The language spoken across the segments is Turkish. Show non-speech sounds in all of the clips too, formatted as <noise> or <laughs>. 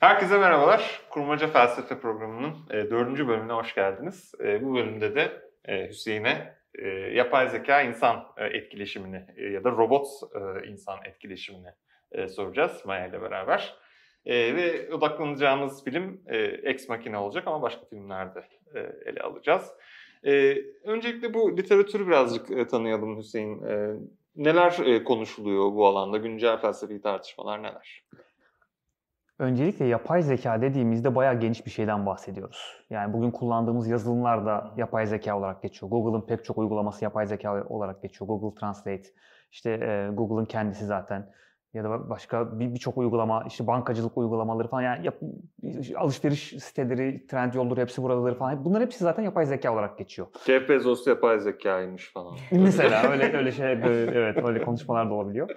Herkese merhabalar. Kurmaca Felsefe Programı'nın e, dördüncü bölümüne hoş geldiniz. E, bu bölümde de e, Hüseyin'e yapay zeka insan etkileşimini ya da robot insan etkileşimini soracağız Maya ile beraber. Ve odaklanacağımız film Ex Machina olacak ama başka filmlerde ele alacağız. Öncelikle bu literatürü birazcık tanıyalım Hüseyin. Neler konuşuluyor bu alanda? Güncel felsefi tartışmalar neler? Öncelikle yapay zeka dediğimizde bayağı geniş bir şeyden bahsediyoruz. Yani bugün kullandığımız yazılımlar da yapay zeka olarak geçiyor. Google'ın pek çok uygulaması yapay zeka olarak geçiyor. Google Translate, işte Google'ın kendisi zaten ya da başka birçok bir uygulama, işte bankacılık uygulamaları falan yani yap, alışveriş siteleri, Trendyol'dur hepsi buradadır falan. Bunlar hepsi zaten yapay zeka olarak geçiyor. Jeff Bezos yapay zekaymış falan. Mesela öyle öyle şey evet öyle konuşmalar da olabiliyor.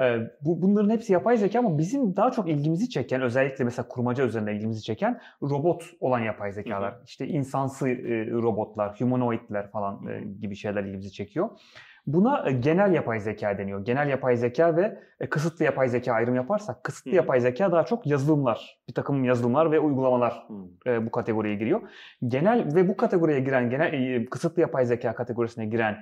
Ee, bu bunların hepsi yapay zeka ama bizim daha çok ilgimizi çeken özellikle mesela kurmaca üzerinde ilgimizi çeken robot olan yapay zekalar. Hı hı. İşte insansı e, robotlar, humanoidler falan e, gibi şeyler ilgimizi çekiyor. Buna e, genel yapay zeka deniyor. Genel yapay zeka ve e, kısıtlı yapay zeka ayrım yaparsak kısıtlı hmm. yapay zeka daha çok yazılımlar, bir takım yazılımlar ve uygulamalar hmm. bu kategoriye giriyor. Genel ve bu kategoriye giren genel kısıtlı yapay zeka kategorisine giren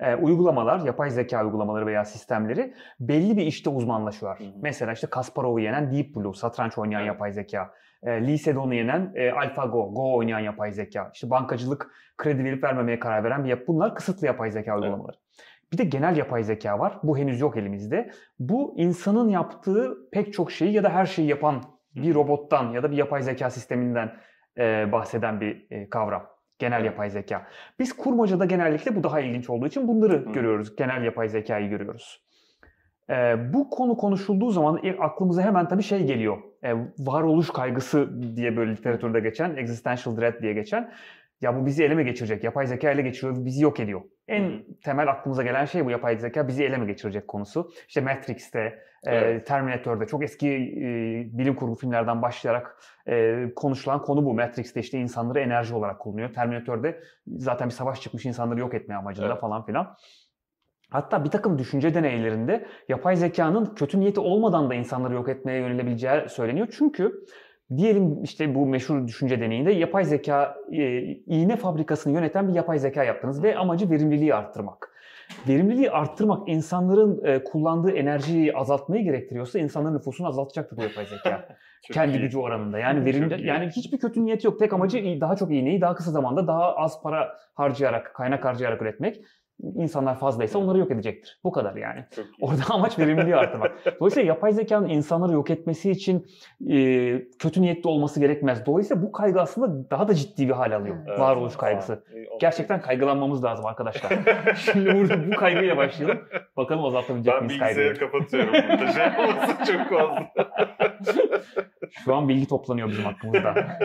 e, uygulamalar, yapay zeka uygulamaları veya sistemleri belli bir işte uzmanlaşıyor. Hı Mesela işte Kasparov'u yenen Deep Blue, satranç oynayan evet. yapay zeka. E, Lee Sedol'u yenen e, AlphaGo, Go oynayan yapay zeka. İşte bankacılık kredi verip vermemeye karar veren bir yap. Bunlar kısıtlı yapay zeka uygulamaları. Evet. Bir de genel yapay zeka var. Bu henüz yok elimizde. Bu insanın yaptığı pek çok şeyi ya da her şeyi yapan bir robottan ya da bir yapay zeka sisteminden e, bahseden bir e, kavram. Genel yapay zeka. Biz kurmacada genellikle bu daha ilginç olduğu için bunları Hı. görüyoruz. Genel yapay zekayı görüyoruz. E, bu konu konuşulduğu zaman aklımıza hemen tabii şey geliyor. E, varoluş kaygısı diye böyle literatürde geçen, existential dread diye geçen ya bu bizi ele mi geçirecek? Yapay zeka ele geçiriyor, bizi yok ediyor. En temel aklımıza gelen şey bu yapay zeka bizi ele mi geçirecek konusu. İşte Matrix'te, e, evet. e, Terminator'da çok eski e, bilim kurgu filmlerden başlayarak e, konuşulan konu bu. Matrix'te işte insanları enerji olarak kullanıyor. Terminator'da zaten bir savaş çıkmış insanları yok etme amacında evet. falan filan. Hatta bir takım düşünce deneylerinde yapay zekanın kötü niyeti olmadan da insanları yok etmeye yönelebileceği söyleniyor. Çünkü Diyelim işte bu meşhur düşünce deneyinde yapay zeka, e, iğne fabrikasını yöneten bir yapay zeka yaptınız ve amacı verimliliği arttırmak. Verimliliği arttırmak insanların e, kullandığı enerjiyi azaltmayı gerektiriyorsa insanların nüfusunu azaltacaktır bu yapay zeka. <laughs> Kendi iyi. gücü oranında. Yani verimli yani hiçbir kötü niyeti yok. Tek amacı daha çok iğneyi daha kısa zamanda daha az para harcayarak, kaynak harcayarak üretmek insanlar fazlaysa onları yok edecektir. Bu kadar yani. Orada <laughs> amaç verimliliği arttırmak. Dolayısıyla yapay zekanın insanları yok etmesi için e, kötü niyetli olması gerekmez. Dolayısıyla bu kaygı aslında daha da ciddi bir hal alıyor. Evet, varoluş kaygısı. Gerçekten kaygılanmamız lazım arkadaşlar. <laughs> Şimdi burada bu kaygıyla başlayalım. Bakalım azaltabilecek miyiz kaygıyı. Ben bilgisayarı kapatıyorum burada. <laughs> Şey olmasın çok fazla. Şu an bilgi toplanıyor bizim hakkımızda.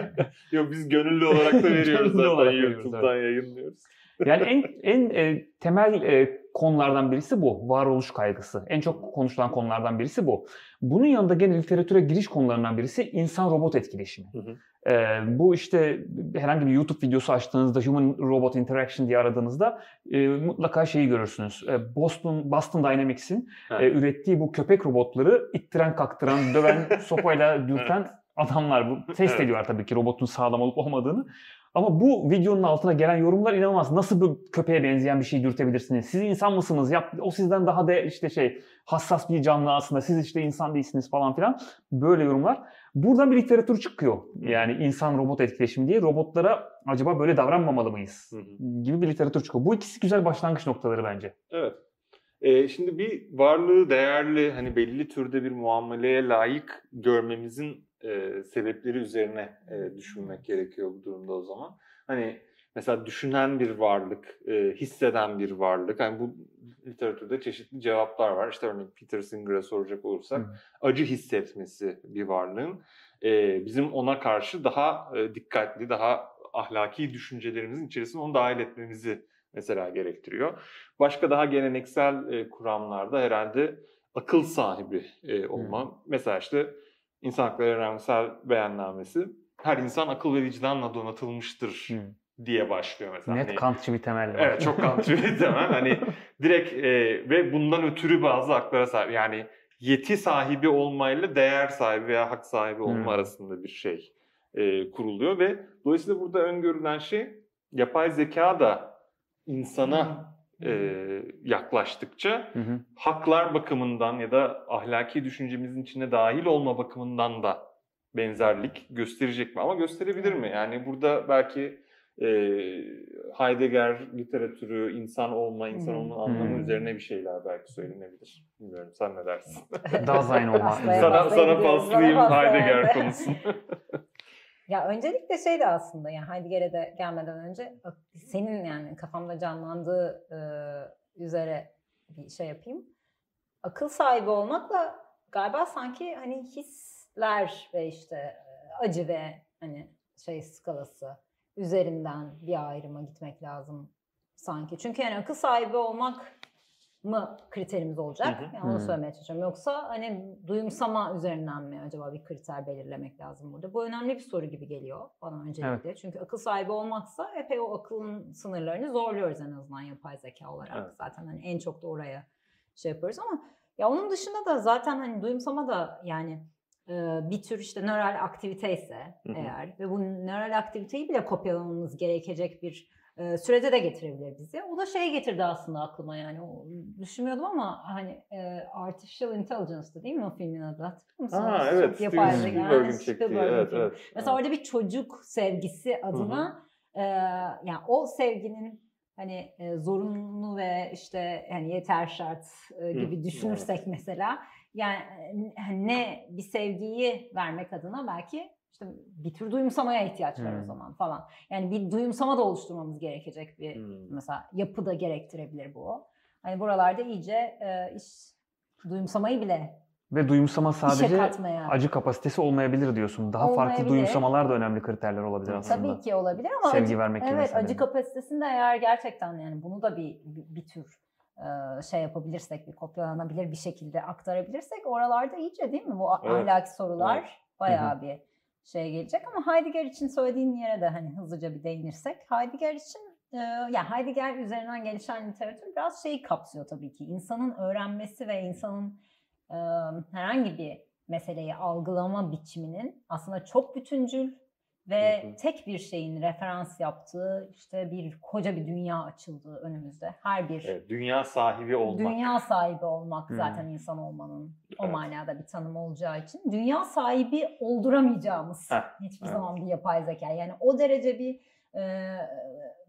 Yok biz gönüllü olarak da veriyoruz zaten YouTube'dan yayınlıyoruz. Yani en en e, temel e, konulardan birisi bu. Varoluş kaygısı. En çok konuşulan konulardan birisi bu. Bunun yanında gene literatüre giriş konularından birisi insan-robot etkileşimi. Hı hı. E, bu işte herhangi bir YouTube videosu açtığınızda Human Robot Interaction diye aradığınızda e, mutlaka şeyi görürsünüz. E, Boston Boston Dynamics'in e, ürettiği bu köpek robotları ittiren, kaktıran, döven, sopayla dürten <laughs> adamlar. Bu test evet. ediyorlar tabii ki robotun sağlam olup olmadığını. Ama bu videonun altına gelen yorumlar inanılmaz. Nasıl bir köpeğe benzeyen bir şey dürtebilirsiniz? Siz insan mısınız? Yap, o sizden daha da işte şey hassas bir canlı aslında. Siz işte insan değilsiniz falan filan. Böyle yorumlar. Buradan bir literatür çıkıyor. Yani insan robot etkileşimi diye robotlara acaba böyle davranmamalı mıyız? Gibi bir literatür çıkıyor. Bu ikisi güzel başlangıç noktaları bence. Evet. Ee, şimdi bir varlığı değerli hani belli türde bir muameleye layık görmemizin e, sebepleri üzerine e, düşünmek gerekiyor bu durumda o zaman. Hani mesela düşünen bir varlık, e, hisseden bir varlık. Hani bu literatürde çeşitli cevaplar var. İşte örneğin Peter Singer'a soracak olursak Hı. acı hissetmesi bir varlığın e, bizim ona karşı daha e, dikkatli, daha ahlaki düşüncelerimizin içerisine onu dahil etmemizi mesela gerektiriyor. Başka daha geleneksel e, kuramlarda herhalde akıl sahibi e, olma. Hı. Mesela işte İnsan Hakları Evrensel Beyannamesi her insan akıl ve vicdanla donatılmıştır hmm. diye başlıyor mesela. Net hani, kantçı bir temel var. Evet çok kantçı bir <laughs> temel. Hani direkt e, ve bundan ötürü bazı haklara sahip. Yani yeti sahibi olmayla değer sahibi veya hak sahibi olma Hmm. arasında bir şey e, kuruluyor ve dolayısıyla burada öngörülen şey yapay zeka da insana e, yaklaştıkça Hı hı. haklar bakımından ya da ahlaki düşüncemizin içine dahil olma bakımından da benzerlik gösterecek mi? Ama gösterebilir mi? Yani burada belki e, Heidegger literatürü, insan olma, insan olma anlamı Hmm. üzerine bir şeyler belki söylenebilir. Bilmiyorum sen ne dersin? Dasein olma. Sana sana paslayayım. Heidegger konusunu. <laughs> Ya öncelikle şey de aslında yani Heidegger'e de gelmeden önce senin yani kafamda canlandığı e, üzere bir şey yapayım. Akıl sahibi olmakla galiba sanki hani hisler ve işte acı ve hani şey skalası üzerinden bir ayrıma gitmek lazım sanki. Çünkü yani akıl sahibi olmak mı kriterimiz olacak? Hı hı. Yani onu Hı. söylemeye çalışıyorum. Yoksa hani duyumsama üzerinden mi acaba bir kriter belirlemek lazım burada? Bu önemli bir soru gibi geliyor bana öncelikle. Çünkü akıl sahibi olmaksa epey o akılın sınırlarını zorluyoruz en azından yapay zeka olarak. Evet. Zaten hani en çok da oraya şey yapıyoruz ama ya onun dışında da zaten hani duyumsama da yani e, bir tür işte nöral aktivite ise eğer ve bu nöral aktiviteyi bile kopyalamamız gerekecek bir e, sürede de getirebilir bizi. O da şey getirdi aslında aklıma yani o, düşünmüyordum ama hani e, Artificial Intelligence'dı değil mi o filmin adı? Hatırlıyor musunuz? Aa Çok evet, yapay zeka. Yani çektiği. Evet, evet. Mesela orada bir çocuk sevgisi adına e, yani o sevginin hani e, zorunlu ve işte yani yeter şart e, gibi Hı, düşünürsek mesela yani hani ne bir sevgiyi vermek adına belki işte bir tür duyumsamaya ihtiyaç var o Hmm. zaman falan. Yani bir duyumsama da oluşturmamız gerekecek bir Hmm. mesela yapı da gerektirebilir bu. Hani buralarda iyice e, iş duyumsamayı bile Ve duyumsama sadece acı kapasitesi olmayabilir diyorsun. Daha farklı Olmayabilir. duyumsamalar da önemli kriterler olabilir aslında. Tabii ki olabilir ama Sevgi acı, vermek gibi evet acı kapasitesinde eğer gerçekten yani bunu da bir bir, bir tür e, şey yapabilirsek, bir kopyalanabilir bir şekilde aktarabilirsek oralarda iyice değil mi bu Evet. ahlaki sorular Evet. bayağı bir şey gelecek ama Heidegger için söylediğin yere de hani hızlıca bir değinirsek Heidegger için e, yani Heidegger üzerinden gelişen literatür biraz şeyi kapsıyor tabii ki. İnsanın öğrenmesi ve insanın e, herhangi bir meseleyi algılama biçiminin aslında çok bütüncül ve Hı hı. tek bir şeyin referans yaptığı işte bir koca bir dünya açıldığı önümüzde. Her bir Evet, dünya sahibi olmak. dünya sahibi olmak Hmm. zaten insan olmanın o Evet. manada bir tanımı olacağı için dünya sahibi olduramayacağımız Heh, hiçbir evet. zaman bir yapay zeka. Yani o derece bir e,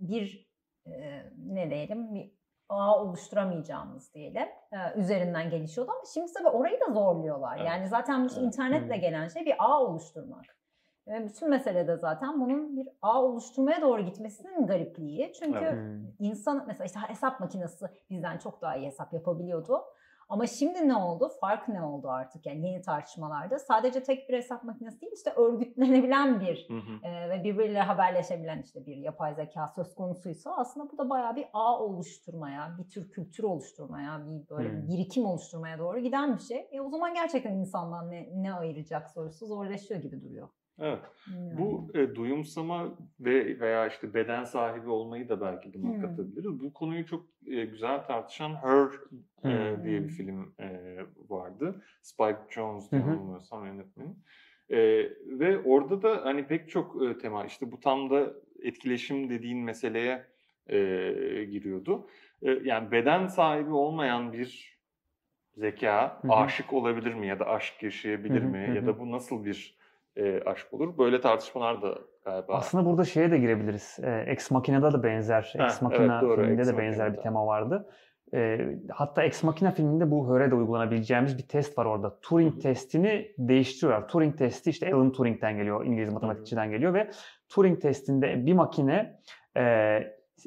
bir e, ne diyelim bir ağ oluşturamayacağımız diyelim e, üzerinden gelişiyordu ama şimdi tabii orayı da zorluyorlar. Evet. Yani zaten Evet. internetle gelen şey bir ağ oluşturmak. Ve bütün mesele de zaten bunun bir ağ oluşturmaya doğru gitmesinin garipliği. Çünkü Evet. Hmm. insan mesela işte hesap makinesi bizden çok daha iyi hesap yapabiliyordu. Ama şimdi ne oldu? Fark ne oldu artık? Yani yeni tartışmalarda sadece tek bir hesap makinesi değil işte örgütlenebilen bir Hı hı. e, ve birbiriyle haberleşebilen işte bir yapay zeka söz konusuysa aslında bu da bayağı bir ağ oluşturmaya, bir tür kültür oluşturmaya, bir böyle Hmm. bir birikim oluşturmaya doğru giden bir şey. E o zaman gerçekten insandan ne, ne ayıracak sorusu zorlaşıyor gibi duruyor. Evet. Bilmiyorum. Bu e, duyumsama ve veya işte beden sahibi olmayı da belki buna Hmm. katabiliriz. Bu konuyu çok e, güzel tartışan Her e, Hmm. diye bir film e, vardı. Spike Jonze Hı hı. yanılmıyorsam yönetmeni. E, ve orada da hani pek çok e, tema işte bu tam da etkileşim dediğin meseleye e, giriyordu. E, yani beden sahibi olmayan bir zeka Hı hı. aşık olabilir mi ya da aşk yaşayabilir Hı hı, mi ya da bu nasıl bir e, aşk olur? Böyle tartışmalar da galiba. Aslında burada şeye de girebiliriz. E, Ex Machina'da da benzer, Ha, Ex Machina evet, doğru, filminde Ex de benzer bir Machina'da. tema vardı. E, hatta Ex Machina filminde bu Höre de uygulanabileceğimiz bir test var orada. Turing Hı hı. testini değiştiriyorlar. Turing testi işte Alan Turing'den geliyor, İngiliz matematikçiden geliyor ve Turing testinde bir makine e,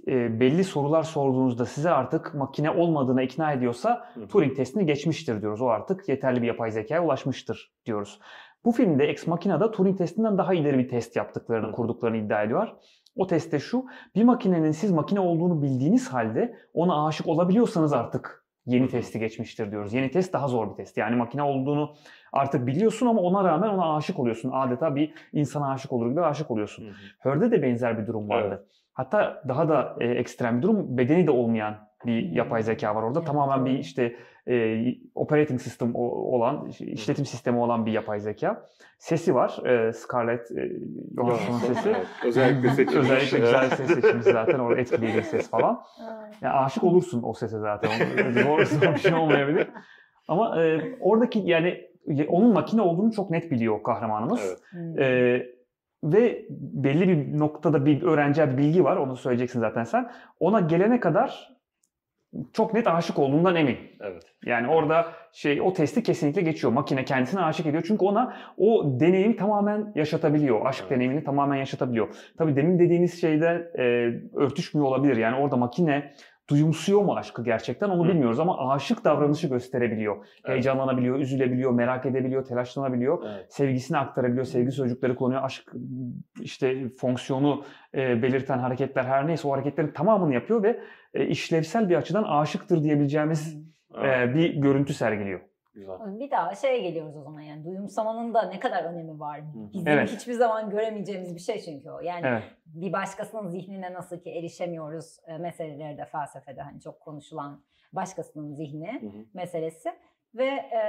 e, belli sorular sorduğunuzda size artık makine olmadığına ikna ediyorsa Hı hı. Turing testini geçmiştir diyoruz. O artık yeterli bir yapay zekaya ulaşmıştır diyoruz. Bu filmde Ex Machina'da Turing testinden daha ileri bir test yaptıklarını, kurduklarını iddia ediyorlar. O testte şu, bir makinenin siz makine olduğunu bildiğiniz halde ona aşık olabiliyorsanız artık yeni testi geçmiştir diyoruz. Yeni test daha zor bir test. Yani makine olduğunu artık biliyorsun ama ona rağmen ona aşık oluyorsun. Adeta bir insana aşık olur gibi aşık oluyorsun. Hör'de de benzer bir durum vardı. Hatta daha da e, ekstrem bir durum bedeni de olmayan bir yapay zeka var orada. Evet, Tamamen bir işte e, operating system olan, işletim sistemi olan bir yapay zeka. Sesi var. E, Scarlett e, Johansson'un sesi. Özellikle seçilmiş. Özellikle güzel ses seçimi zaten. Orada etkileyici bir ses falan. Yani aşık olursun o sese zaten. Zor, zor bir şey olmayabilir. Ama e, oradaki yani onun makine olduğunu çok net biliyor kahramanımız. Evet. Ee, ve belli bir noktada bir öğrenci bir bilgi var. Onu söyleyeceksin zaten sen. Ona gelene kadar çok net aşık olduğundan emin. Evet. Yani orada şey o testi kesinlikle geçiyor. Makine kendisine aşık ediyor. Çünkü ona o deneyimi tamamen yaşatabiliyor. Aşk Evet. deneyimini tamamen yaşatabiliyor. Tabii demin dediğiniz şeyde e, örtüşmüyor olabilir. Yani orada makine duyumsuyor mu aşkı gerçekten onu Hı. bilmiyoruz ama aşık davranışı gösterebiliyor. Evet. Heyecanlanabiliyor, üzülebiliyor, merak edebiliyor, telaşlanabiliyor Evet. sevgisini aktarabiliyor, sevgi sözcükleri kullanıyor, aşk işte fonksiyonu e, belirten hareketler her neyse o hareketlerin tamamını yapıyor ve e, işlevsel bir açıdan aşıktır diyebileceğimiz Evet. e, bir görüntü sergiliyor. Güzel. Bir daha şeye geliyoruz o zaman yani duyumsamanın da ne kadar önemi var. Bizim Evet. hiçbir zaman göremeyeceğimiz bir şey çünkü o. Yani Evet. bir başkasının zihnine nasıl ki erişemiyoruz e, meseleleri de felsefede hani çok konuşulan başkasının zihni Hı hı. meselesi ve e,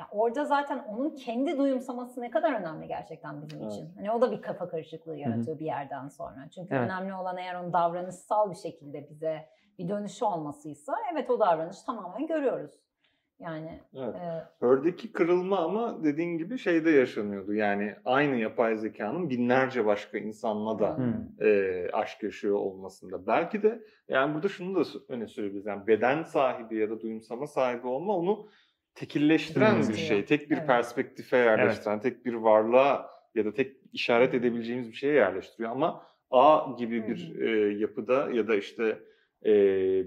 ya orada zaten onun kendi duyumsaması ne kadar önemli gerçekten bizim Evet. için. Hani o da bir kafa karışıklığı yaratıyor bir yerden sonra. Çünkü Evet. önemli olan eğer onun davranışsal bir şekilde bize bir dönüşü olmasıysa evet o davranışı tamamen görüyoruz. Yani Evet. e, Hör'deki kırılma ama dediğin gibi şeyde yaşanıyordu. Yani aynı yapay zekanın binlerce başka insanla da e, aşk yaşıyor olmasında. Belki de yani burada şunu da öne sürebiliriz. Yani beden sahibi ya da duyumsama sahibi olma onu tekilleştiren bir Tekilleştiriyor. şey. Tek bir Evet. perspektife yerleştiren, tek bir varlığa ya da tek işaret edebileceğimiz bir şeye yerleştiriyor. Ama A gibi bir Hı e, yapıda ya da işte e,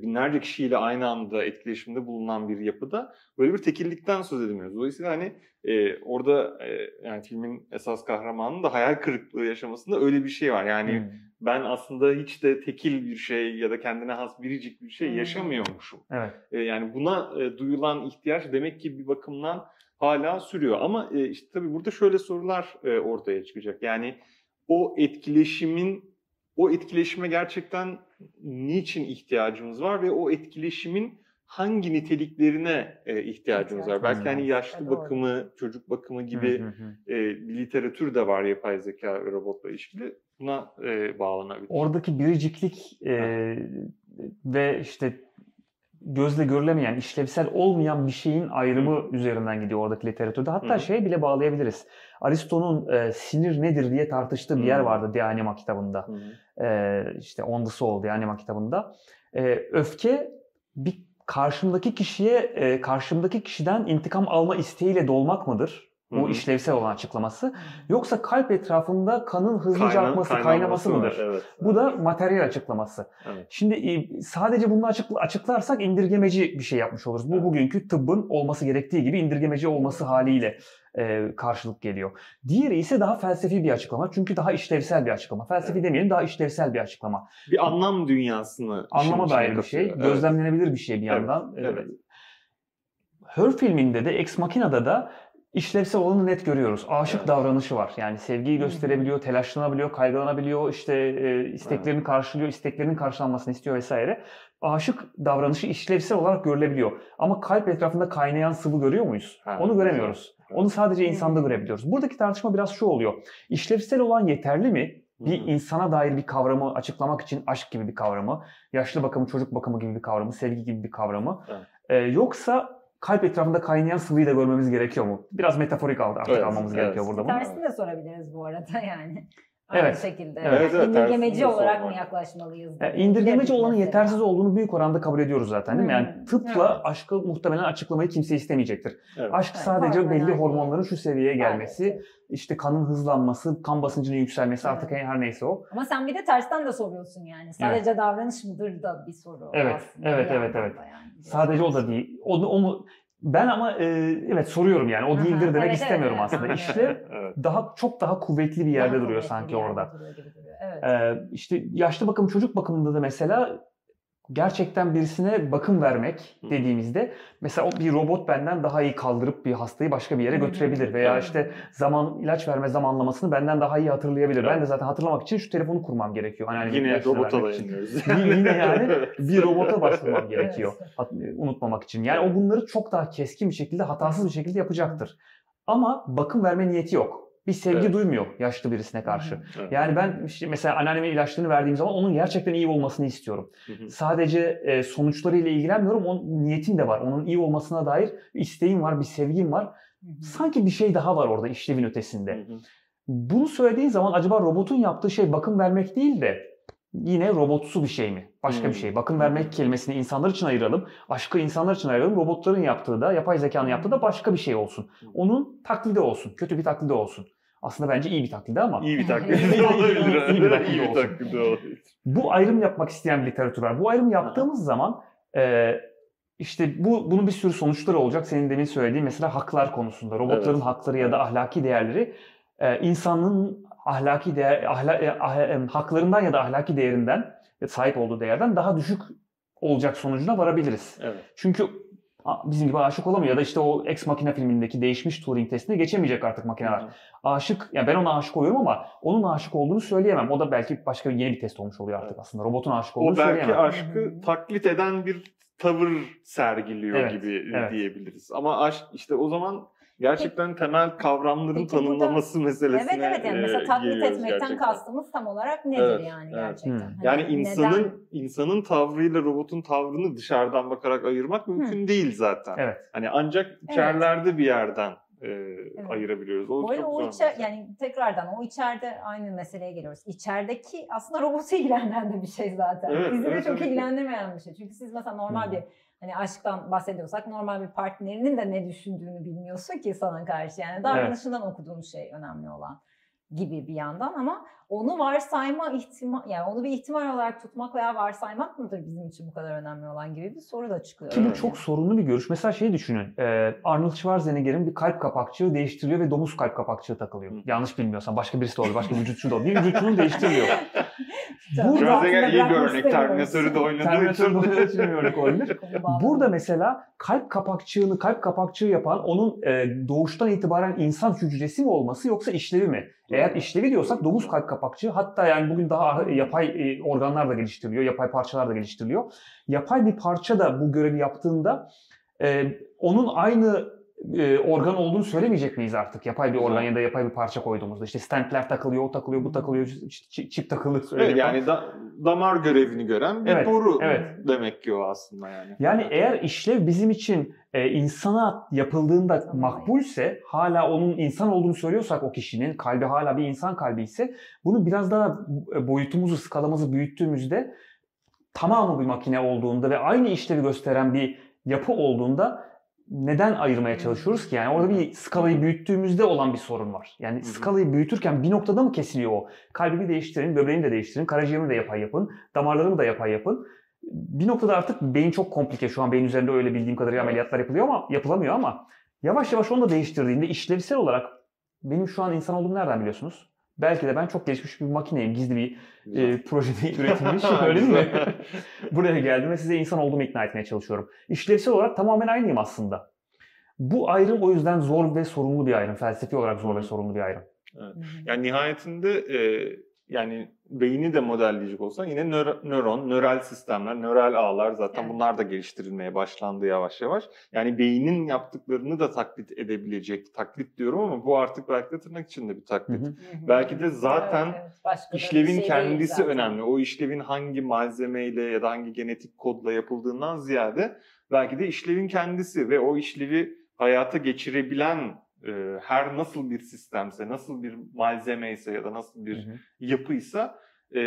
binlerce kişiyle aynı anda etkileşimde bulunan bir yapıda böyle bir tekillikten söz edemiyoruz. Dolayısıyla hani e, orada e, yani filmin esas kahramanının da hayal kırıklığı yaşamasında öyle bir şey var. Yani Hmm. Ben aslında hiç de tekil bir şey ya da kendine has biricik bir şey yaşamıyormuşum. Evet. E, yani buna e, duyulan ihtiyaç demek ki bir bakımdan hala sürüyor. Ama e, işte tabii burada şöyle sorular e, ortaya çıkacak. Yani o etkileşimin o etkileşime gerçekten niçin ihtiyacımız var ve o etkileşimin hangi niteliklerine e, ihtiyacımız var? Belki hani yaşlı Doğru. bakımı, çocuk bakımı gibi Hı hı hı. e, bir literatür de var yapay zeka ve robotla ilişkili. Buna e, bağlanabilir. Oradaki biriciklik e, ve işte gözle görülemeyen, işlevsel olmayan bir şeyin ayrımı üzerinden gidiyor oradaki literatürde. Hatta Hı hı. şeye bile bağlayabiliriz. Aristo'nun e, sinir nedir diye tartıştığı bir yer Hı. vardı De Anima kitabında. Hı hı. e, işte On the Soul anima kitabında. E, öfke bir karşımdaki kişiye e, karşımdaki kişiden intikam alma isteğiyle dolmak mıdır? Bu hı. işlevsel olan açıklaması. Yoksa kalp etrafında kanın hızlıca Kayna- akması, kaynaması var, mıdır? Evet. Bu da materyal açıklaması. Evet. Şimdi e, sadece bunu açıkla, açıklarsak indirgemeci bir şey yapmış oluruz. Bu Evet. bugünkü tıbbın olması gerektiği gibi indirgemeci olması haliyle e, karşılık geliyor. Diğeri ise daha felsefi bir açıklama. Çünkü daha işlevsel bir açıklama. Felsefi Evet. demeyelim daha işlevsel bir açıklama. Bir anlam dünyasını Anlama dair bir şey. Evet. Gözlemlenebilir bir şey bir Evet, yandan. evet. Evet. Her filminde de Ex Machina'da da işlevsel olanı net görüyoruz. Aşık Evet. davranışı var. Yani sevgiyi gösterebiliyor, telaşlanabiliyor, kaygılanabiliyor, işte e, isteklerini karşılıyor, isteklerinin karşılanmasını istiyor vesaire. Aşık davranışı işlevsel olarak görülebiliyor. Ama kalp etrafında kaynayan sıvı görüyor muyuz? Ha, Onu göremiyoruz. evet. Onu sadece insanda görebiliyoruz. Buradaki tartışma biraz şu oluyor. İşlevsel olan yeterli mi? Bir insana dair bir kavramı açıklamak için aşk gibi bir kavramı, yaşlı bakımı, çocuk bakımı gibi bir kavramı, sevgi gibi bir kavramı. Evet. Ee, yoksa kalp etrafında kaynayan sıvıyı da görmemiz gerekiyor mu? Biraz metaforik aldı artık Evet, almamız evet. gerekiyor burada bunu. Tersini de sorabiliriz bu arada yani. Evet. Şekilde. Evet, evet, İndirgemeci olarak mı yaklaşmalıyız? Yani gibi indirgemeci olanın yetersiz olduğunu büyük oranda kabul ediyoruz zaten değil mi? Yani Hmm, tıpla evet. aşkı muhtemelen açıklamayı kimse istemeyecektir. Evet. Aşk Evet, sadece hormonal belli hormonların şu seviyeye gelmesi, Maalesef. işte kanın hızlanması, kan basıncının yükselmesi artık Evet. her neyse o. Ama sen bir de tersten de soruyorsun yani. Sadece davranış mıdır da bir soru Evet, aslında. evet, evet, evet. yani. Sadece o da değil. Onu, onu ben ama e, evet soruyorum yani o değildir demek evet, istemiyorum evet, aslında. <laughs> evet. Evet. daha çok daha kuvvetli bir yerde Daha duruyor sanki bir orada. duruyor duruyor. Evet. Ee, işte yaşlı bakım çocuk bakımında da mesela gerçekten birisine bakım vermek dediğimizde mesela o bir robot benden daha iyi kaldırıp bir hastayı başka bir yere götürebilir veya işte zaman ilaç verme zamanlamasını benden daha iyi hatırlayabilir. Ben de zaten hatırlamak için şu telefonu kurmam gerekiyor. Anneannemin Yine ilaçlarını robota dayanıyoruz. <laughs> Yine- yine yani <laughs> bir robota başvurmam <laughs> gerekiyor. Hat- unutmamak için. Yani o bunları çok daha keskin bir şekilde, hatasız bir şekilde yapacaktır. Ama bakım verme niyeti yok. Bir sevgi Evet. duymuyor yaşlı birisine karşı. Evet. Yani ben işte mesela anneannemin ilaçlarını verdiğim zaman onun gerçekten iyi olmasını istiyorum. Hı hı. Sadece e, sonuçlarıyla ilgilenmiyorum. Onun niyetim de var. Onun iyi olmasına dair bir isteğim var, bir sevgim var. Sanki bir şey daha var orada işlevin ötesinde. Hı hı. Bunu söylediğin zaman acaba robotun yaptığı şey bakım vermek değil de yine robotsu bir şey mi? Başka Hmm. bir şey. Bakım vermek kelimesini insanlar için ayıralım. Aşkı insanlar için ayıralım. Robotların yaptığı da, yapay zekanın yaptığı da başka bir şey olsun. Onun taklidi olsun. Kötü bir taklidi olsun. Aslında bence iyi bir taklidi ama İyi bir taklit İyi olabilir. <laughs> İyi bir- evet. iyi bir taklit olabilir. bu ayrım yapmak isteyen bir literatür var. Bu ayrımı yaptığımız zaman e, işte bu bunun bir sürü sonuçları olacak. Senin demin söylediğin mesela haklar konusunda. Robotların Evet. hakları ya da ahlaki değerleri e, insanın ahlaki değer, ahla, e, ah- e, haklarından ya da ahlaki değerinden e, sahip olduğu değerden daha düşük olacak sonucuna varabiliriz. Evet. Çünkü a- bizim gibi aşık olamıyor ya da işte o Ex Machina filmindeki değişmiş Turing testine geçemeyecek artık makineler. Aşık, yani ben ona aşık oluyorum ama onun aşık olduğunu söyleyemem. O da belki başka bir yeni bir test olmuş oluyor artık aslında. Robotun aşık olduğunu O belki söyleyemem. aşkı taklit eden bir tavır sergiliyor Evet, gibi evet. diyebiliriz. Ama aşk işte o zaman gerçekten temel kavramların Peki burada- tanımlaması meselesine Evet evet yani mesela e, taklit giriyoruz etmekten gerçekten. kastımız tam olarak nedir Evet, yani evet. gerçekten? Hmm. Hani Yani neden- insanın insanın tavrıyla robotun tavrını dışarıdan bakarak ayırmak mümkün değil zaten. Evet. Hani ancak içerlerde bir yerden e, ayırabiliyoruz. O çok o içer, mesela. yani tekrardan o içeride aynı meseleye geliyoruz. İçerideki aslında robotu <laughs> ilgilendiren de bir şey zaten. Evet, Bizi de evet, çok evet. ilgilendirmeyen bir şey. Çünkü siz mesela normal Hı. bir hani aşktan bahsediyorsak normal bir partnerinin de ne düşündüğünü bilmiyorsun ki sana karşı. Yani davranışından okuduğun şey önemli olan gibi bir yandan ama onu varsayma ihtimal yani onu bir ihtimal olarak tutmak veya varsaymak mıdır bizim için bu kadar önemli olan gibi bir soru da çıkıyor. Ki bu Evet. çok sorunlu bir görüş. Mesela şeyi düşünün. e, Arnold Schwarzenegger'in bir kalp kapakçığı değiştiriliyor ve domuz kalp kapakçığı takılıyor. Yanlış bilmiyorsam. Başka birisi de olur. Başka bir vücutçu da olur. Bir vücutçunun değiştiriliyor. <laughs> Burada Schwarzenegger iyi bir örnek. Terminator'ı da oynadığı için. örnek olabilir. <laughs> Burada mesela kalp kapakçığını kalp kapakçığı yapan onun e, doğuştan itibaren insan hücresi mi olması yoksa işlevi mi? Eğer işlevi diyorsak domuz kalp kapakçığı hatta yani bugün daha yapay e, organlar da geliştiriliyor, yapay parçalar da geliştiriliyor. Yapay bir parça da bu görevi yaptığında e, onun aynı e, organ olduğunu söylemeyecek miyiz artık? Yapay bir organ ya da yapay bir parça koyduğumuzda. işte stentler takılıyor, o takılıyor, bu takılıyor, çip, çip takılıyor. Evet, yani da, damar görevini gören bir Evet, boru evet. demek ki o aslında yani. Yani eğer işlev bizim için e, insana yapıldığında makbulse hala onun insan olduğunu söylüyorsak o kişinin kalbi hala bir insan kalbi ise bunu biraz daha e, boyutumuzu, skalamızı büyüttüğümüzde tamamı bir makine olduğunda ve aynı işlevi gösteren bir yapı olduğunda neden ayırmaya çalışıyoruz ki? Yani orada bir skalayı büyüttüğümüzde olan bir sorun var. Yani skalayı büyütürken bir noktada mı kesiliyor o? Kalbimi değiştirin, böbreğimi de değiştirin, karaciğerimi de yapay yapın, damarlarımı da yapay yapın. Bir noktada artık beyin çok komplike. Şu an beyin üzerinde öyle bildiğim kadarıyla ameliyatlar yapılıyor ama yapılamıyor ama yavaş yavaş onu da değiştirdiğinde işlevsel olarak benim şu an insan olduğumu nereden biliyorsunuz? Belki de ben çok gelişmiş bir makineyim. Gizli bir e, projede <laughs> üretilmiş. öyle değil mi? <laughs> Buraya geldim ve size insan olduğumu ikna etmeye çalışıyorum. İşlevsel olarak tamamen aynıyım aslında. Bu ayrım o yüzden zor ve sorumlu bir ayrım. Felsefi olarak zor ve sorumlu bir ayrım. Hı. Yani nihayetinde e, yani beyni de modelleyecek olsan yine nöro- nöron, nöral sistemler, nöral ağlar zaten Evet. bunlar da geliştirilmeye başlandı yavaş yavaş. Yani beynin yaptıklarını da taklit edebilecek. Taklit diyorum ama bu artık belki de tırnak içinde bir taklit. Hı hı. Belki de zaten Evet, evet. İşlevin şey kendisi zaten. önemli. O işlevin hangi malzemeyle ya da hangi genetik kodla yapıldığından ziyade belki de işlevin kendisi ve o işlevi hayata geçirebilen e, her nasıl bir sistemse, nasıl bir malzemeyse ya da nasıl bir Hı hı. yapıysa e,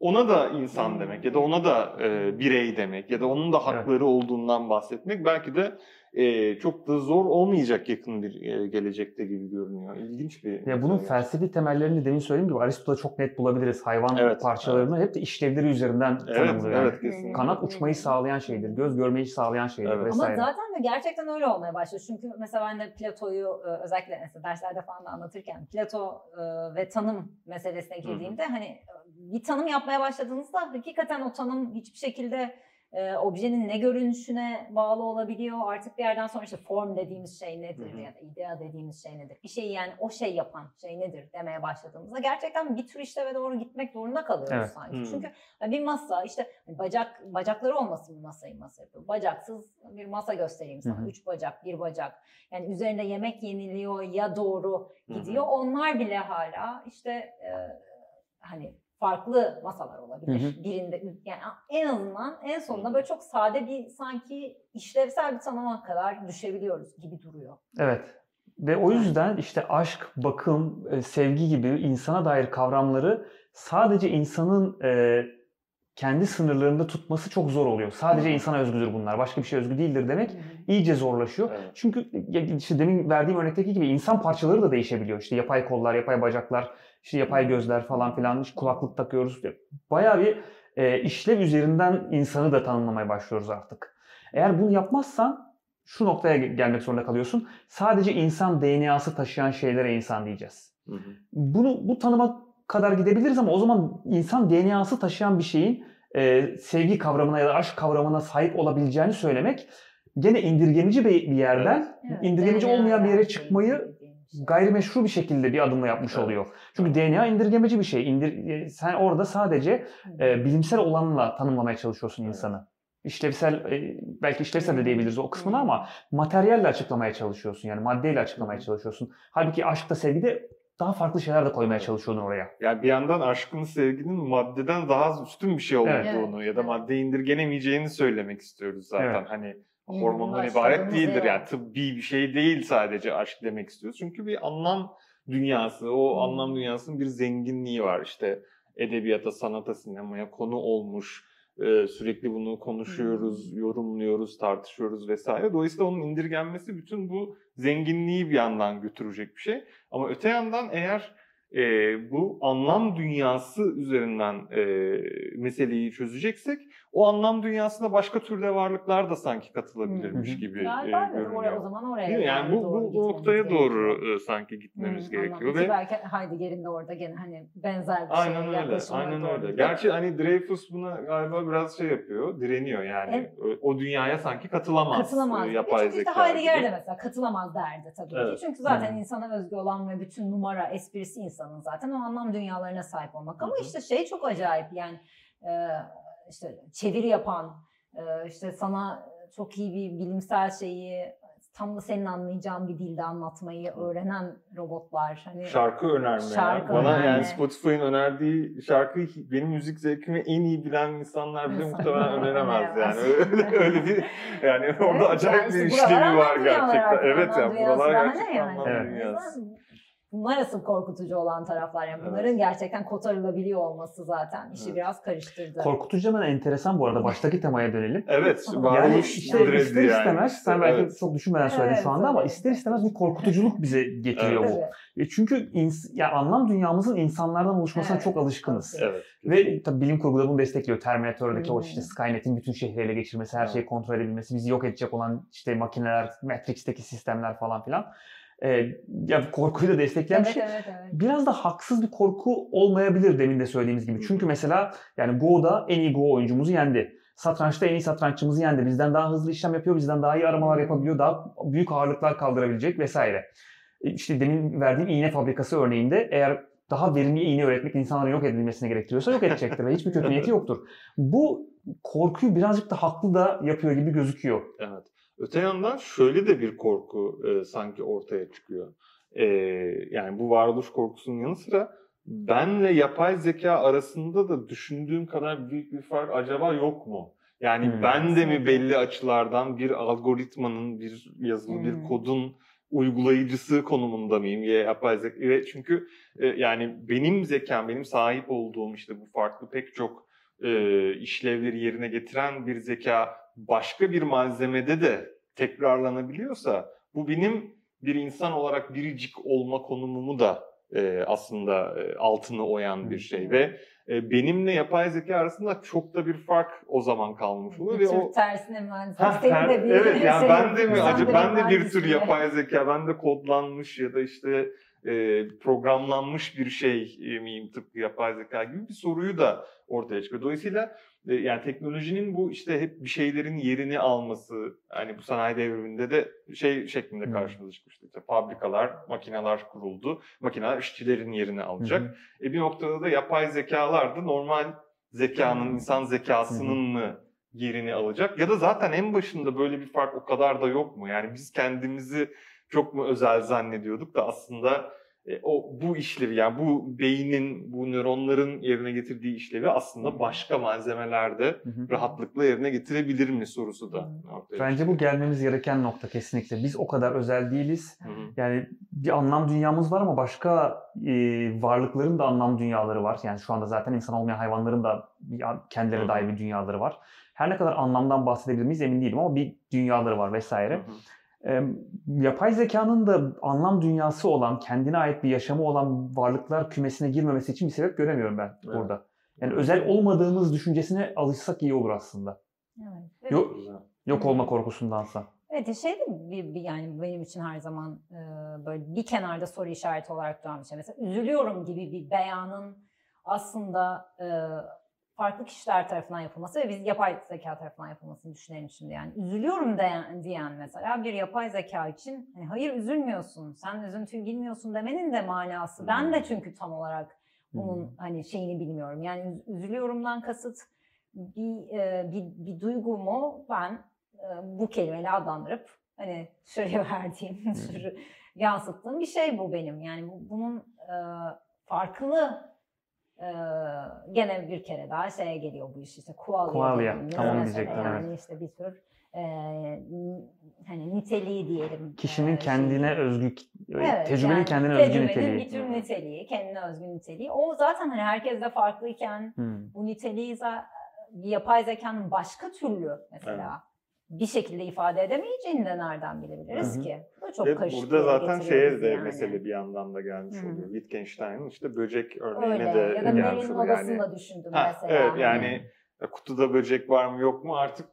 ona da insan demek ya da ona da e, birey demek ya da onun da hakları olduğundan bahsetmek belki de e, çok da zor olmayacak yakın bir e, gelecekte gibi görünüyor. İlginç bir Ya bunun felsefi temellerini demin söylediğim gibi Aristo'da çok net bulabiliriz. Hayvan Evet, parçalarını hep de işlevleri üzerinden Evet, tanımlıyor. yani. evet kesinlikle. Kanat uçmayı sağlayan şeydir, göz görmeyi sağlayan şeydir Evet. Ama vesaire. zaten de gerçekten öyle olmaya başladı. Çünkü mesela ben de Plato'yu e, özellikle mesela derslerde falan da anlatırken Plato e, ve tanım meselesine girdiğimde hani e, bir tanım yapmaya başladığınızda hakikaten o tanım hiçbir şekilde e, objenin ne görünüşüne bağlı olabiliyor. Artık bir yerden sonra işte form dediğimiz şey nedir Hı hı. ya da idea dediğimiz şey nedir? Bir şeyi yani o şey yapan şey nedir demeye başladığımızda gerçekten bir tür işleve doğru gitmek zorunda kalıyoruz Evet. sanki. Hı. Çünkü bir masa işte bacak bacakları olmasın bir masayı masa yapıyor. Bacaksız bir masa göstereyim sana. Hı hı. Üç bacak, bir bacak. Yani üzerinde yemek yeniliyor ya doğru gidiyor. Onlar bile hala işte e, hani farklı masalar olabilir. Hı hı. Birinde yani en azından en sonunda böyle çok sade bir sanki işlevsel bir tanıma kadar düşebiliyoruz gibi duruyor. Evet. Ve o yüzden işte aşk, bakım, e, sevgi gibi insana dair kavramları sadece insanın e, kendi sınırlarında tutması çok zor oluyor. Sadece insana özgüdür bunlar. Başka bir şey özgü değildir demek iyice zorlaşıyor. Evet. Çünkü işte demin verdiğim örnekteki gibi insan parçaları da değişebiliyor. İşte yapay kollar, yapay bacaklar, işte yapay gözler falan filan, işte kulaklık takıyoruz. Bayağı bir e, işlev üzerinden insanı da tanımlamaya başlıyoruz artık. Eğer bunu yapmazsan şu noktaya ge- gelmek zorunda kalıyorsun. Sadece insan DNA'sı taşıyan şeylere insan diyeceğiz. Hı hı. Bunu bu tanıma kadar gidebiliriz ama o zaman insan DNA'sı taşıyan bir şeyin e, sevgi kavramına ya da aşk kavramına sahip olabileceğini söylemek gene indirgemeci bir bir yerden Evet, indirgemeci DNA olmayan bir yere çıkmayı şey. gayrimeşru bir şekilde bir adımla yapmış Evet. oluyor. Çünkü DNA indirgemeci bir şey. İndir, e, sen orada sadece e, bilimsel olanla tanımlamaya çalışıyorsun Evet. insanı. İşlevsel, e, belki işlevsel de diyebiliriz o kısmını ama materyalle açıklamaya çalışıyorsun. Yani maddeyle açıklamaya çalışıyorsun. Halbuki aşkta, sevgide daha farklı şeyler de koymaya Evet. çalışıyordun oraya. Yani bir yandan aşkın, sevginin maddeden daha üstün bir şey Evet. olduğunu ya da Evet. madde indirgenemeyeceğini söylemek istiyoruz zaten. Evet. Hani başladığımız ibaret değildir yani tıbbi bir şey değil sadece aşk demek istiyoruz. Çünkü bir anlam dünyası, o Hı. anlam dünyasının bir zenginliği var. İşte edebiyata, sanata, sinemaya konu olmuş. Ee, sürekli bunu konuşuyoruz, yorumluyoruz, tartışıyoruz vesaire. Dolayısıyla onun indirgenmesi bütün bu zenginliği bir yandan götürecek bir şey. Ama öte yandan eğer e, bu anlam dünyası üzerinden e, meseleyi çözeceksek o anlam dünyasına başka türde varlıklar da sanki katılabilirmiş gibi e, Galiba evet, görünüyor. oraya, o zaman oraya Değil mi? Yani bu, doğru bu, bu noktaya doğru gerekiyor. e, sanki gitmemiz Hı, gerekiyor anladım. Ve belki Heidegger'in de orada gene hani benzer bir Aynen şeye öyle. Aynen doğru öyle. Gerçi hani Dreyfus buna galiba biraz şey yapıyor, direniyor yani. O- O dünyaya sanki katılamaz. Katılamaz. e, Yapay Yapay Çünkü işte Heidegger gibi. de mesela katılamaz derdi tabii Evet. ki. Çünkü zaten Hı. insana özgü olan ve bütün numara, esprisi insanın zaten o anlam dünyalarına sahip olmak. Ama Hı hı. işte şey çok acayip yani e, işte çeviri yapan, e, işte sana çok iyi bir bilimsel şeyi tam da senin anlayacağın bir dilde anlatmayı öğrenen robotlar. Hani Şarkı önermeyen. Şarkı Bana önerme. yani Spotify'ın önerdiği şarkıyı benim müzik zevkimi en iyi bilen insanlar bile muhtemelen öneremez <laughs> yani. Öyle, öyle bir yani orada Evet, acayip yani bir işte işlevi var gerçekten. Evet dünyası buralar gerçekten yani? anlam Evet. dünyası. Bunlar asıl korkutucu olan taraflar. Yani Evet. bunların gerçekten kotarılabiliyor olması zaten işi Evet. biraz karıştırdı. Korkutucu hemen enteresan bu arada. Baştaki temaya dönelim. Evet, <laughs> Yani Yani işte, işte ister istemez, sen belki evet. çok düşünmeden söyledin Evet, şu anda ama tabii. ister istemez bir korkutuculuk bize getiriyor Evet. bu. E Çünkü ins- ya anlam dünyamızın insanlardan oluşmasına Evet. çok alışkınız. Evet. Ve tabii bilim kurgu da bunu destekliyor. Terminator'daki o Hmm. işte Skynet'in bütün şehri ele geçirmesi, her Evet. şeyi kontrol edebilmesi, bizi yok edecek olan işte makineler, Matrix'teki sistemler falan filan. Ee, ya korkuyu da destekleyen bir Evet, şey. evet, evet. Biraz da haksız bir korku olmayabilir demin de söylediğimiz gibi. Çünkü mesela yani Go'da en iyi Go oyuncumuzu yendi. Satrançta en iyi satranççımızı yendi. Bizden daha hızlı işlem yapıyor, bizden daha iyi aramalar yapabiliyor, daha büyük ağırlıklar kaldırabilecek vesaire. E, İşte demin verdiğim iğne fabrikası örneğinde eğer daha verimli iğne üretmek insanların yok edilmesine gerektiriyorsa yok edecektir ve hiçbir kötü <laughs> niyeti yoktur. Bu korkuyu birazcık da haklı da yapıyor gibi gözüküyor. Evet. Öte yandan şöyle de bir korku e, sanki ortaya çıkıyor. E, yani bu varoluş korkusunun yanı sıra benle yapay zeka arasında da düşündüğüm kadar büyük bir fark acaba yok mu? Yani Hmm. ben de mi belli açılardan bir algoritmanın, bir yazılım, Hmm. bir kodun uygulayıcısı konumunda mıyım? Ya yapay zeka ve çünkü e, yani benim zekam, benim sahip olduğum işte bu farklı pek çok e, işlevleri yerine getiren bir zeka başka bir malzemede de tekrarlanabiliyorsa bu benim bir insan olarak biricik olma konumumu da e, aslında e, altını oyan bir şey. ve e, benimle yapay zeka arasında çok da bir fark o zaman kalmış oluyor Bir ve o tersine mühendislik. Ha, ter- de bir evet yani ben de <laughs> mi acaba? ben de bir tür yapay zeka ben de kodlanmış ya da işte e, programlanmış bir şey e, miyim tıpkı yapay zeka gibi bir soruyu da ortaya çıkıyor. Dolayısıyla e, yani teknolojinin bu işte hep bir şeylerin yerini alması, hani bu sanayi devriminde de şey şeklinde Hmm. karşımıza çıkmıştı. İşte fabrikalar, makineler kuruldu. Makineler işçilerin yerini alacak. Hı hı. E bir noktada da yapay zekalar da normal zekanın, insan zekasının mı yerini alacak? Ya da zaten en başında böyle bir fark o kadar da yok mu? Yani biz kendimizi çok mu özel zannediyorduk da aslında e, o bu işlevi yani bu beynin, bu nöronların yerine getirdiği işlevi aslında başka malzemelerde Hı hı. rahatlıkla yerine getirebilir mi sorusu da Bence bu gelmemiz gereken nokta kesinlikle. Biz o kadar özel değiliz. Hı hı. Yani bir anlam dünyamız var ama başka e, varlıkların da anlam dünyaları var. Yani şu anda zaten insan olmayan hayvanların da kendilerine dair bir dünyaları var. Her ne kadar anlamdan bahsedebilir miyiz emin değilim ama bir dünyaları var vesaire. Hı hı. E, yapay zekanın da anlam dünyası olan, kendine ait bir yaşamı olan varlıklar kümesine girmemesi için bir sebep göremiyorum ben Evet. burada. Yani özel olmadığımız düşüncesine alışsak iyi olur aslında. Evet. Yok, yok olma korkusundansa. Evet şey de bir, bir- yani benim için her zaman e, böyle bir kenarda soru işareti olarak duran bir şey. Mesela üzülüyorum gibi bir beyanın aslında e, farklı kişiler tarafından yapılması ve biz yapay zeka tarafından yapılmasını düşünelim şimdi. Yani üzülüyorum diyen, diyen mesela bir yapay zeka için hani hayır üzülmüyorsun, sen üzüntüyü bilmiyorsun demenin de manası. Ben de çünkü tam olarak bunun hani şeyini bilmiyorum. Yani üz- üzülüyorumdan kasıt bir, e, bir, bir duygumu ben e, bu kelimeyle adlandırıp hani şuraya <laughs> verdiğim, şuraya yansıttığım bir şey bu benim. Yani bu, bunun e, farklı e, gene bir kere daha şeye geliyor bu iş işte kualya. Qualia, dediğimiz tam onu mesele. diyecektim, Yani evet. işte bir tür e, hani niteliği diyelim. Kişinin e, kendine şeyi. özgü, Evet, tecrübenin yani kendine özgü niteliği. bir tür niteliği, kendine özgü niteliği. O zaten hani herkeste farklıyken Hmm. bu niteliği yapay zekanın başka türlü mesela bir şekilde ifade edemeyeceğini de nereden bilebiliriz Hı hı. ki? Bu çok Ve burada zaten şeye de yani. mesele bir yandan da gelmiş Hı hı. oluyor. Wittgenstein'ın işte böcek örneğine Öyle de ya da gelmiş oluyor. odasını Yani, da düşündüm Ha, mesela. evet Hani yani kutuda böcek var mı yok mu artık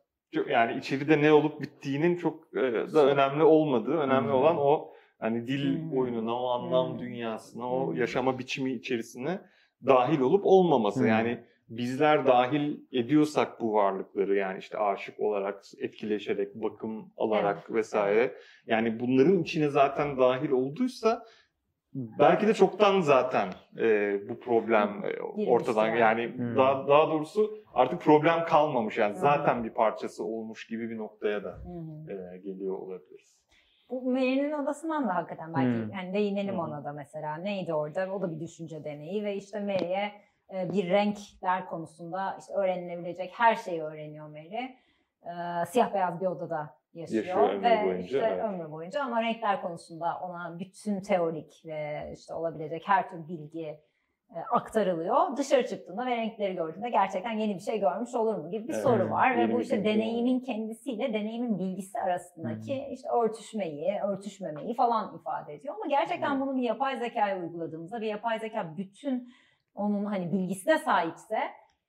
yani içeride ne olup bittiğinin çok e, da önemli olmadığı, önemli Hı. olan o hani dil Hı. oyununa, o anlam Hı. dünyasına, o yaşama biçimi içerisine dahil olup olmaması. Hı. Yani bizler dahil ediyorsak bu varlıkları yani işte aşık olarak, etkileşerek, bakım alarak vesaire. Yani bunların içine zaten dahil olduysa belki de çoktan zaten e, bu problem e, ortadan yani. yani Hmm. daha daha doğrusu artık problem kalmamış yani Hmm. zaten bir parçası olmuş gibi bir noktaya da hı. e, geliyor olabiliriz. Bu Mary'nin odasından da hakikaten belki Hmm. yani değinelim hı. ona da mesela. Neydi orada? O da bir düşünce deneyi ve işte Mary'e e, bir renkler konusunda işte öğrenilebilecek her şeyi öğreniyor Mary. E, siyah beyaz bir odada yaşıyor, Yaşıyor ömrü ve boyunca, işte evet. ömrü boyunca ama renkler konusunda ona bütün teorik ve işte olabilecek her tür bilgi aktarılıyor. Dışarı çıktığında ve renkleri gördüğünde gerçekten yeni bir şey görmüş olur mu gibi bir Evet, soru var ve bu işte deneyimin kendisiyle deneyimin bilgisi arasındaki işte örtüşmeyi, örtüşmemeyi falan ifade ediyor. Ama gerçekten Hı. bunu bir yapay zekaya uyguladığımızda bir yapay zeka bütün onun hani bilgisine sahipse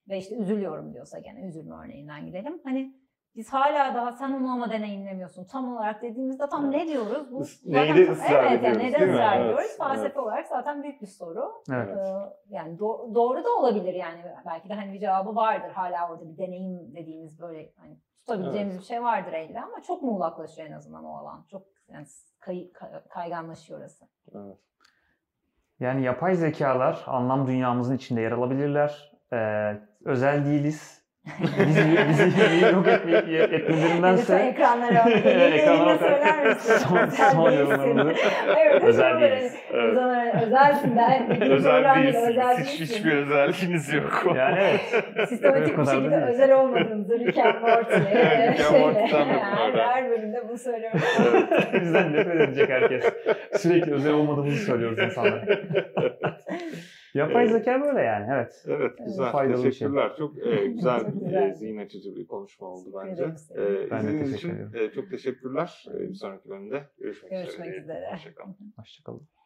ve işte üzülüyorum diyorsa gene üzülme örneğinden gidelim. Hani biz hala daha sen onu ama deneyimlemiyorsun tam olarak dediğimizde tam ne diyoruz? Bu zaten neyde çok- ısrar evet, ediyoruz, neyde değil mi? ısrar Evet, ediyoruz? Felsefi evet. olarak zaten büyük bir soru. Evet. Ee, yani do- doğru da olabilir yani belki de hani bir cevabı vardır hala orada bir deneyim dediğimiz böyle hani tutabileceğimiz bir şey vardır elde ama çok muğlaklaşıyor en azından o alan. Çok yani kay- kayganlaşıyor orası. Evet. Yani yapay zekalar anlam dünyamızın içinde yer alabilirler. Ee, özel değiliz. Bizi, bizi yok etme, Lütfen etmelerindense ekranlara <laughs> Ekranlara söyler misin? Son- son yorumlarımızı. Evet, Özel değiliz. Evet. Özel, özelsin ben. Bir Özel değilsiniz. özel Hiç, hiçbir özelliğiniz yok. yani evet. Sistematik bir şekilde değil. özel olmadığınızı Rick and Morty'ye <laughs> Rick and şeyle, Morty'den de her, her bölümde bunu söylüyorum. Evet. Bizden nefret edecek herkes. Sürekli özel olmadığımızı söylüyoruz insanlara. <laughs> Yapay Evet. zeka böyle yani evet. Evet, güzel. Faydalı şey. Teşekkürler. Çok e, <laughs> güzel, e, zihin açıcı bir konuşma oldu bence. ederim. E, Ben de teşekkür için e, çok teşekkürler. E, bir sonraki bölümde görüşmek, Görüşmek üzere. üzere. Hoşçakalın. Hoşçakalın.